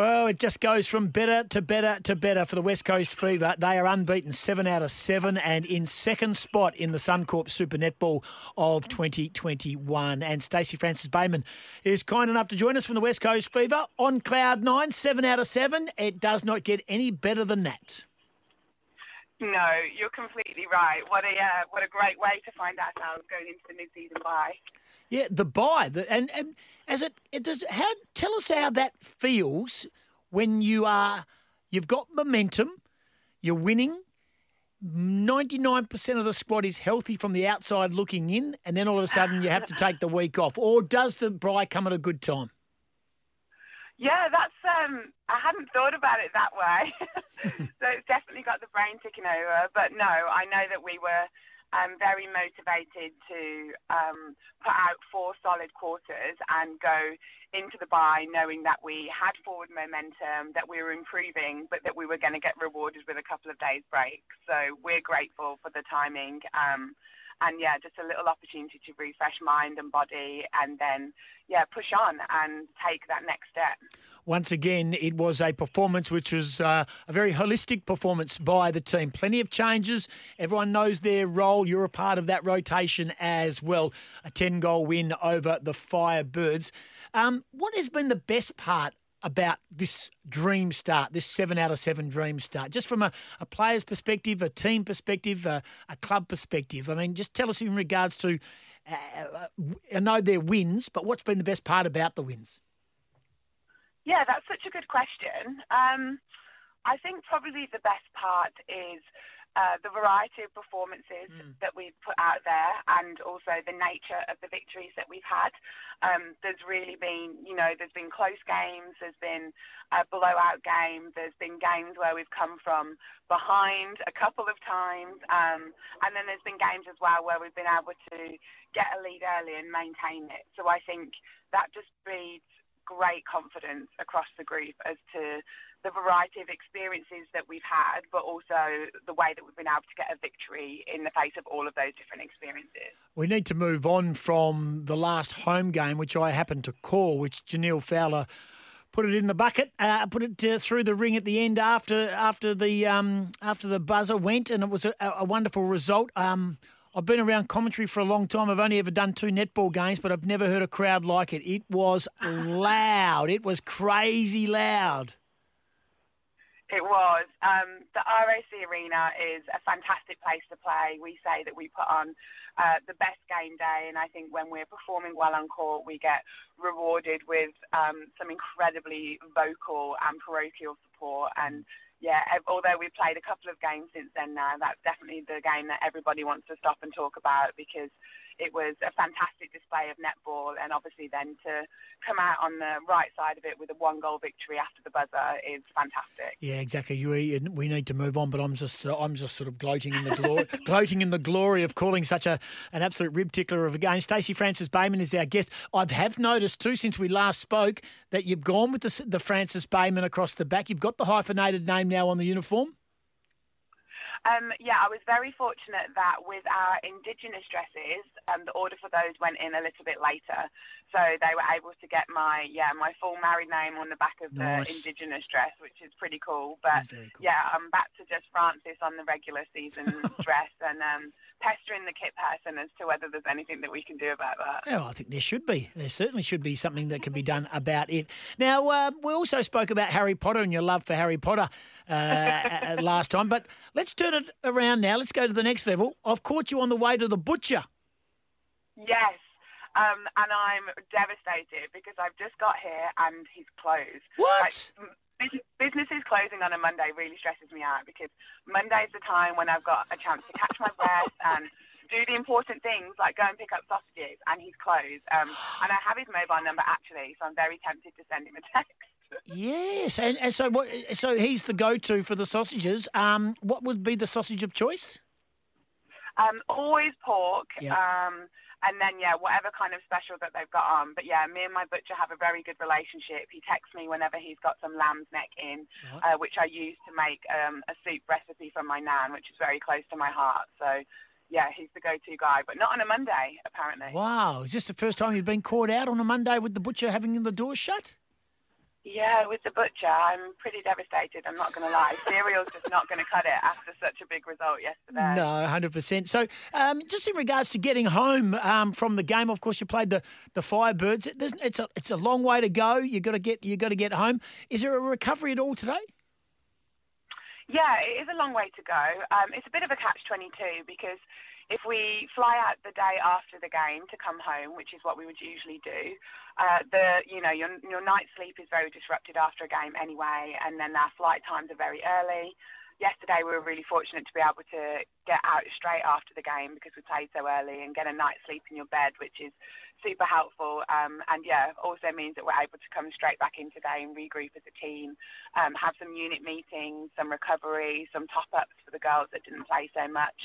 Well, it just goes from better to better to better for the West Coast Fever. They are unbeaten seven out of seven and in second spot in the Suncorp Super Netball of 2021. And Stacey Francis Bayman is kind enough to join us from the West Coast Fever on Cloud Nine, seven out of seven. It does not get any better than that. No, you're completely right. What a uh, what a great way to find ourselves going into the mid-season bye. Yeah, the bye, the, and and as it it does. How tell us how that feels when you are you've got momentum, you're winning. Ninety nine percent of the squad is healthy from the outside looking in, and then all of a sudden you have to take the week off. Or does the bye come at a good time? Yeah, that's um I hadn't thought about it that way. so it's definitely got the brain ticking over. But no, I know that we were um, very motivated to um, put out four solid quarters and go into the bye knowing that we had forward momentum, that we were improving, but that we were going to get rewarded with a couple of days break. So we're grateful for the timing. Um, and yeah, just a little opportunity to refresh mind and body, and then yeah, push on and take that next step. Once again, it was a performance which was uh, a very holistic performance by the team. Plenty of changes. Everyone knows their role. You're a part of that rotation as well. A 10 goal win over the Firebirds. Um, what has been the best part about this dream start, this seven out of seven dream start, just from a, a player's perspective, a team perspective, a, a, club perspective? I mean, just tell us in regards to, uh, uh, I know they're wins, but what's been the best part about the wins? Yeah, that's such a good question. Um, I think probably the best part is uh, the variety of performances mm. that we've put out there and also the nature of the victories that we've had. Um, there's really been, you know, there's been close games, there's been a blowout game, there's been games where we've come from behind a couple of times, um, and then there's been games as well where we've been able to get a lead early and maintain it. So I think that just breeds great confidence across the group as to the variety of experiences that we've had, but also the way that we've been able to get a victory in the face of all of those different experiences. We need to move on from the last home game, which I happened to call, which Jhaniele Fowler put it in the bucket, uh, put it uh, through the ring at the end after after the um, after the buzzer went, and it was a, a wonderful result. Um, I've been around commentary for a long time. I've only ever done two netball games, but I've never heard a crowd like it. It was loud. It was crazy loud. It was. Um, the RAC Arena is a fantastic place to play. We say that we put on uh, the best game day, and I think when we're performing well on court, we get rewarded with um, some incredibly vocal and parochial support. And yeah, although we've played a couple of games since then now, that's definitely the game that everybody wants to stop and talk about because it was a fantastic display of netball, and obviously then to come out on the right side of it with a one goal victory after the buzzer is fantastic. Yeah, exactly. We we need to move on, but I'm just I'm just sort of gloating in the glory gloating in the glory of calling such a an absolute rib tickler of a game. Stacey Francis Bayman is our guest. I have noticed too since we last spoke that you've gone with the, the Francis Bayman across the back. You've got the hyphenated name now on the uniform. Um, yeah, I was very fortunate that with our Indigenous dresses, um, the order for those went in a little bit later, so they were able to get my yeah my full married name on the back of nice. the Indigenous dress, which is pretty cool. But cool. yeah, I'm back to just Francis on the regular season dress, and um, pestering the kit person as to whether there's anything that we can do about that. Yeah, I think there should be. There certainly should be something that can be done about it. Now, uh, we also spoke about Harry Potter and your love for Harry Potter uh, last time, but let's turn it around now. Let's go to the next level. I've caught you on the way to the butcher. Yes. Um, and I'm devastated because I've just got here and he's closed. What? Like, business is closing on a Monday really stresses me out because Monday's the time when I've got a chance to catch my breath and do the important things like go and pick up sausages, and he's closed. Um, and I have his mobile number actually, so I'm very tempted to send him a text. Yes, and, and so what? So he's the go-to for the sausages. Um, what would be the sausage of choice? Um, always pork. Yeah. Um, and then yeah, whatever kind of special that they've got on. But yeah, me and my butcher have a very good relationship. He texts me whenever he's got some lamb's neck in, Right. uh, which I use to make um, a soup recipe from my nan, which is very close to my heart. So yeah, he's the go-to guy, but not on a Monday apparently. Wow, is this the first time you've been caught out on a Monday with the butcher having the door shut? Yeah, with the butcher, I'm pretty devastated. I'm not going to lie. Cereal's just not going to cut it after such a big result yesterday. No, hundred percent. So, um, just in regards to getting home um, from the game, of course, you played the the Firebirds. It, it's a it's a long way to go. You got to get you got to get home. Is there a recovery at all today? Yeah, it is a long way to go. Um, it's a bit of a catch-22 because if we fly out the day after the game to come home, which is what we would usually do, uh, the you know your your night sleep is very disrupted after a game anyway, and then our flight times are very early. Yesterday we were really fortunate to be able to get out straight after the game because we played so early and get a night's sleep in your bed, which is super helpful. Um, and yeah, also means that we're able to come straight back in today and regroup as a team, um, have some unit meetings, some recovery, some top ups for the girls that didn't play so much.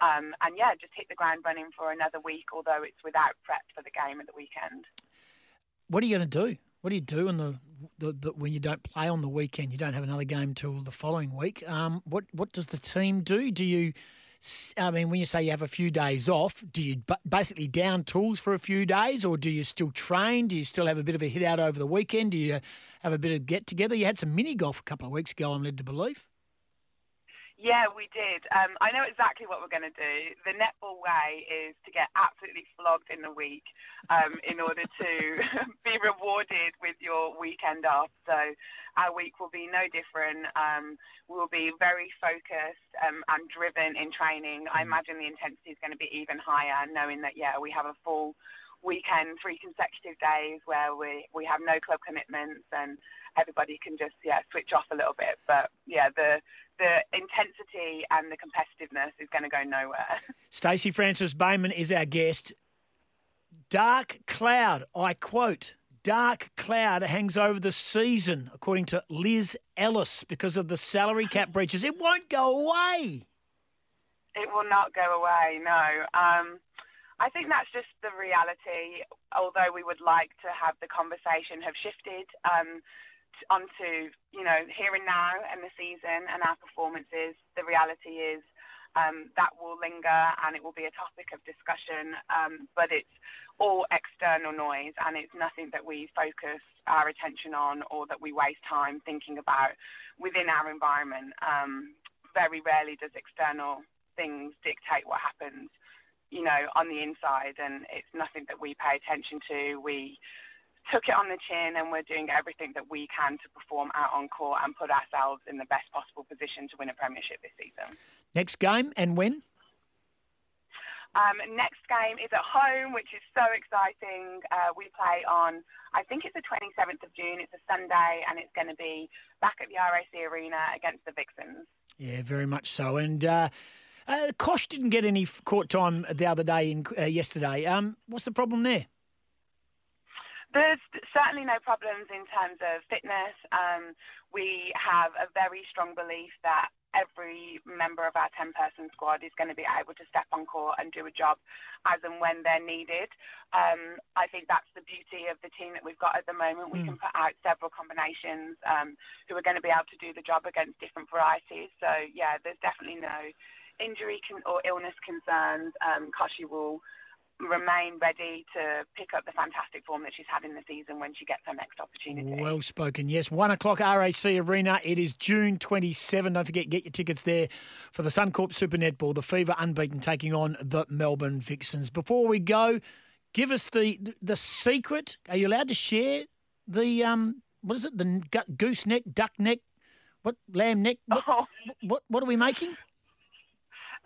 Um, and yeah, just hit the ground running for another week, although it's without prep for the game at the weekend. What are you going to do? What do you do in the, the, the when you don't play on the weekend? You don't have another game till the following week. Um, what what does the team do? Do you? I mean, when you say you have a few days off, do you basically down tools for a few days, or do you still train? Do you still have a bit of a hit out over the weekend? Do you have a bit of get together? You had some mini golf a couple of weeks ago. I'm led to believe. Yeah, we did. Um, I know exactly what we're going to do. The netball way is to get absolutely flogged in the week um, in order to be rewarded with your weekend off. So our week will be no different. Um, we'll be very focused um, and driven in training. I imagine the intensity is going to be even higher, knowing that, yeah, we have a full weekend, three consecutive days where we, we have no club commitments and everybody can just, yeah, switch off a little bit. But, yeah, the the intensity and the competitiveness is going to go nowhere. Stacey Francis Bayman is our guest. Dark cloud, I quote, dark cloud hangs over the season, according to Liz Ellis, because of the salary cap breaches. It won't go away. It will not go away, no. Um, I think that's just the reality. Although we would like to have the conversation have shifted um, onto, you know, here and now and the season and our performances, the reality is um, that will linger and it will be a topic of discussion. Um, but it's all external noise and it's nothing that we focus our attention on or that we waste time thinking about within our environment. Um, very rarely does external things dictate what happens you know, on the inside, and it's nothing that we pay attention to. We took it on the chin, and we're doing everything that we can to perform out on court and put ourselves in the best possible position to win a premiership this season. Next game and when? Um, next game is at home, which is so exciting. Uh, we play on, I think it's the 27th of June. It's a Sunday, and it's going to be back at the RAC Arena against the Vixens. Yeah, very much so. And uh, uh, Cosh didn't get any court time the other day, in, uh, yesterday. Um, what's the problem there? There's certainly no problems in terms of fitness. Um, we have a very strong belief that every member of our 10 person squad is going to be able to step on court and do a job as and when they're needed. Um, I think that's the beauty of the team that we've got at the moment. We can put out several combinations um, who are going to be able to do the job against different varieties. So, yeah, there's definitely no injury con- or illness concerns. Um, Kashi will remain ready to pick up the fantastic form that she's had in the season when she gets her next opportunity. Well spoken. Yes, one o'clock RAC Arena. It is June 27. Don't forget, get your tickets there for the Suncorp Super Netball, the Fever unbeaten taking on the Melbourne Vixens. Before we go, give us the the secret. Are you allowed to share the um what is it? The goose neck, duck neck, what lamb neck? What Oh. what, what are we making?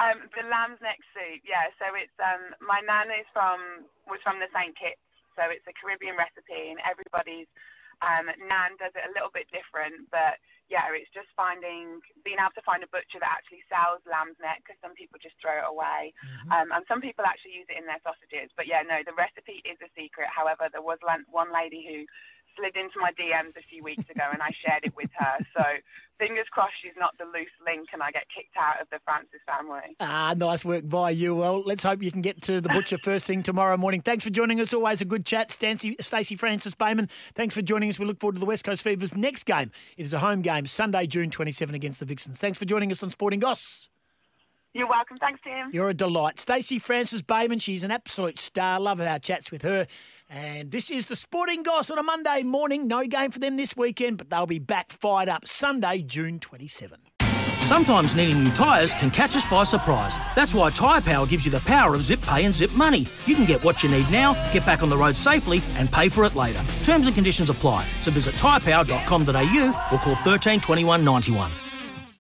Um, the lamb's neck soup, yeah. So it's um, my nan is from was from the St Kitts, so it's a Caribbean recipe, and everybody's um, nan does it a little bit different, but yeah, it's just finding being able to find a butcher that actually sells lamb's neck because some people just throw it away, mm-hmm. um, and some people actually use it in their sausages. But yeah, no, the recipe is a secret. However, there was one lady who slid into my DMs a few weeks ago and I shared it with her. So fingers crossed she's not the loose link and I get kicked out of the Francis family. Ah, nice work by you. Well, let's hope you can get to the butcher first thing tomorrow morning. Thanks for joining us. Always a good chat. Stacey, Stacey Francis Bayman, thanks for joining us. We look forward to the West Coast Fevers next game. It is a home game, Sunday, June 27 against the Vixens. Thanks for joining us on Sporting Goss. You're welcome. Thanks, Tim. You're a delight. Stacey Francis Bayman, she's an absolute star. Love our chats with her. And this is the Sporting Goss on a Monday morning. No game for them this weekend, but they'll be back fired up Sunday, June 27. Sometimes needing new tyres can catch us by surprise. That's why Tyre Power gives you the power of zip pay and zip money. You can get what you need now, get back on the road safely, and pay for it later. Terms and conditions apply. So visit tyrepower.com.au or call 13 21 91.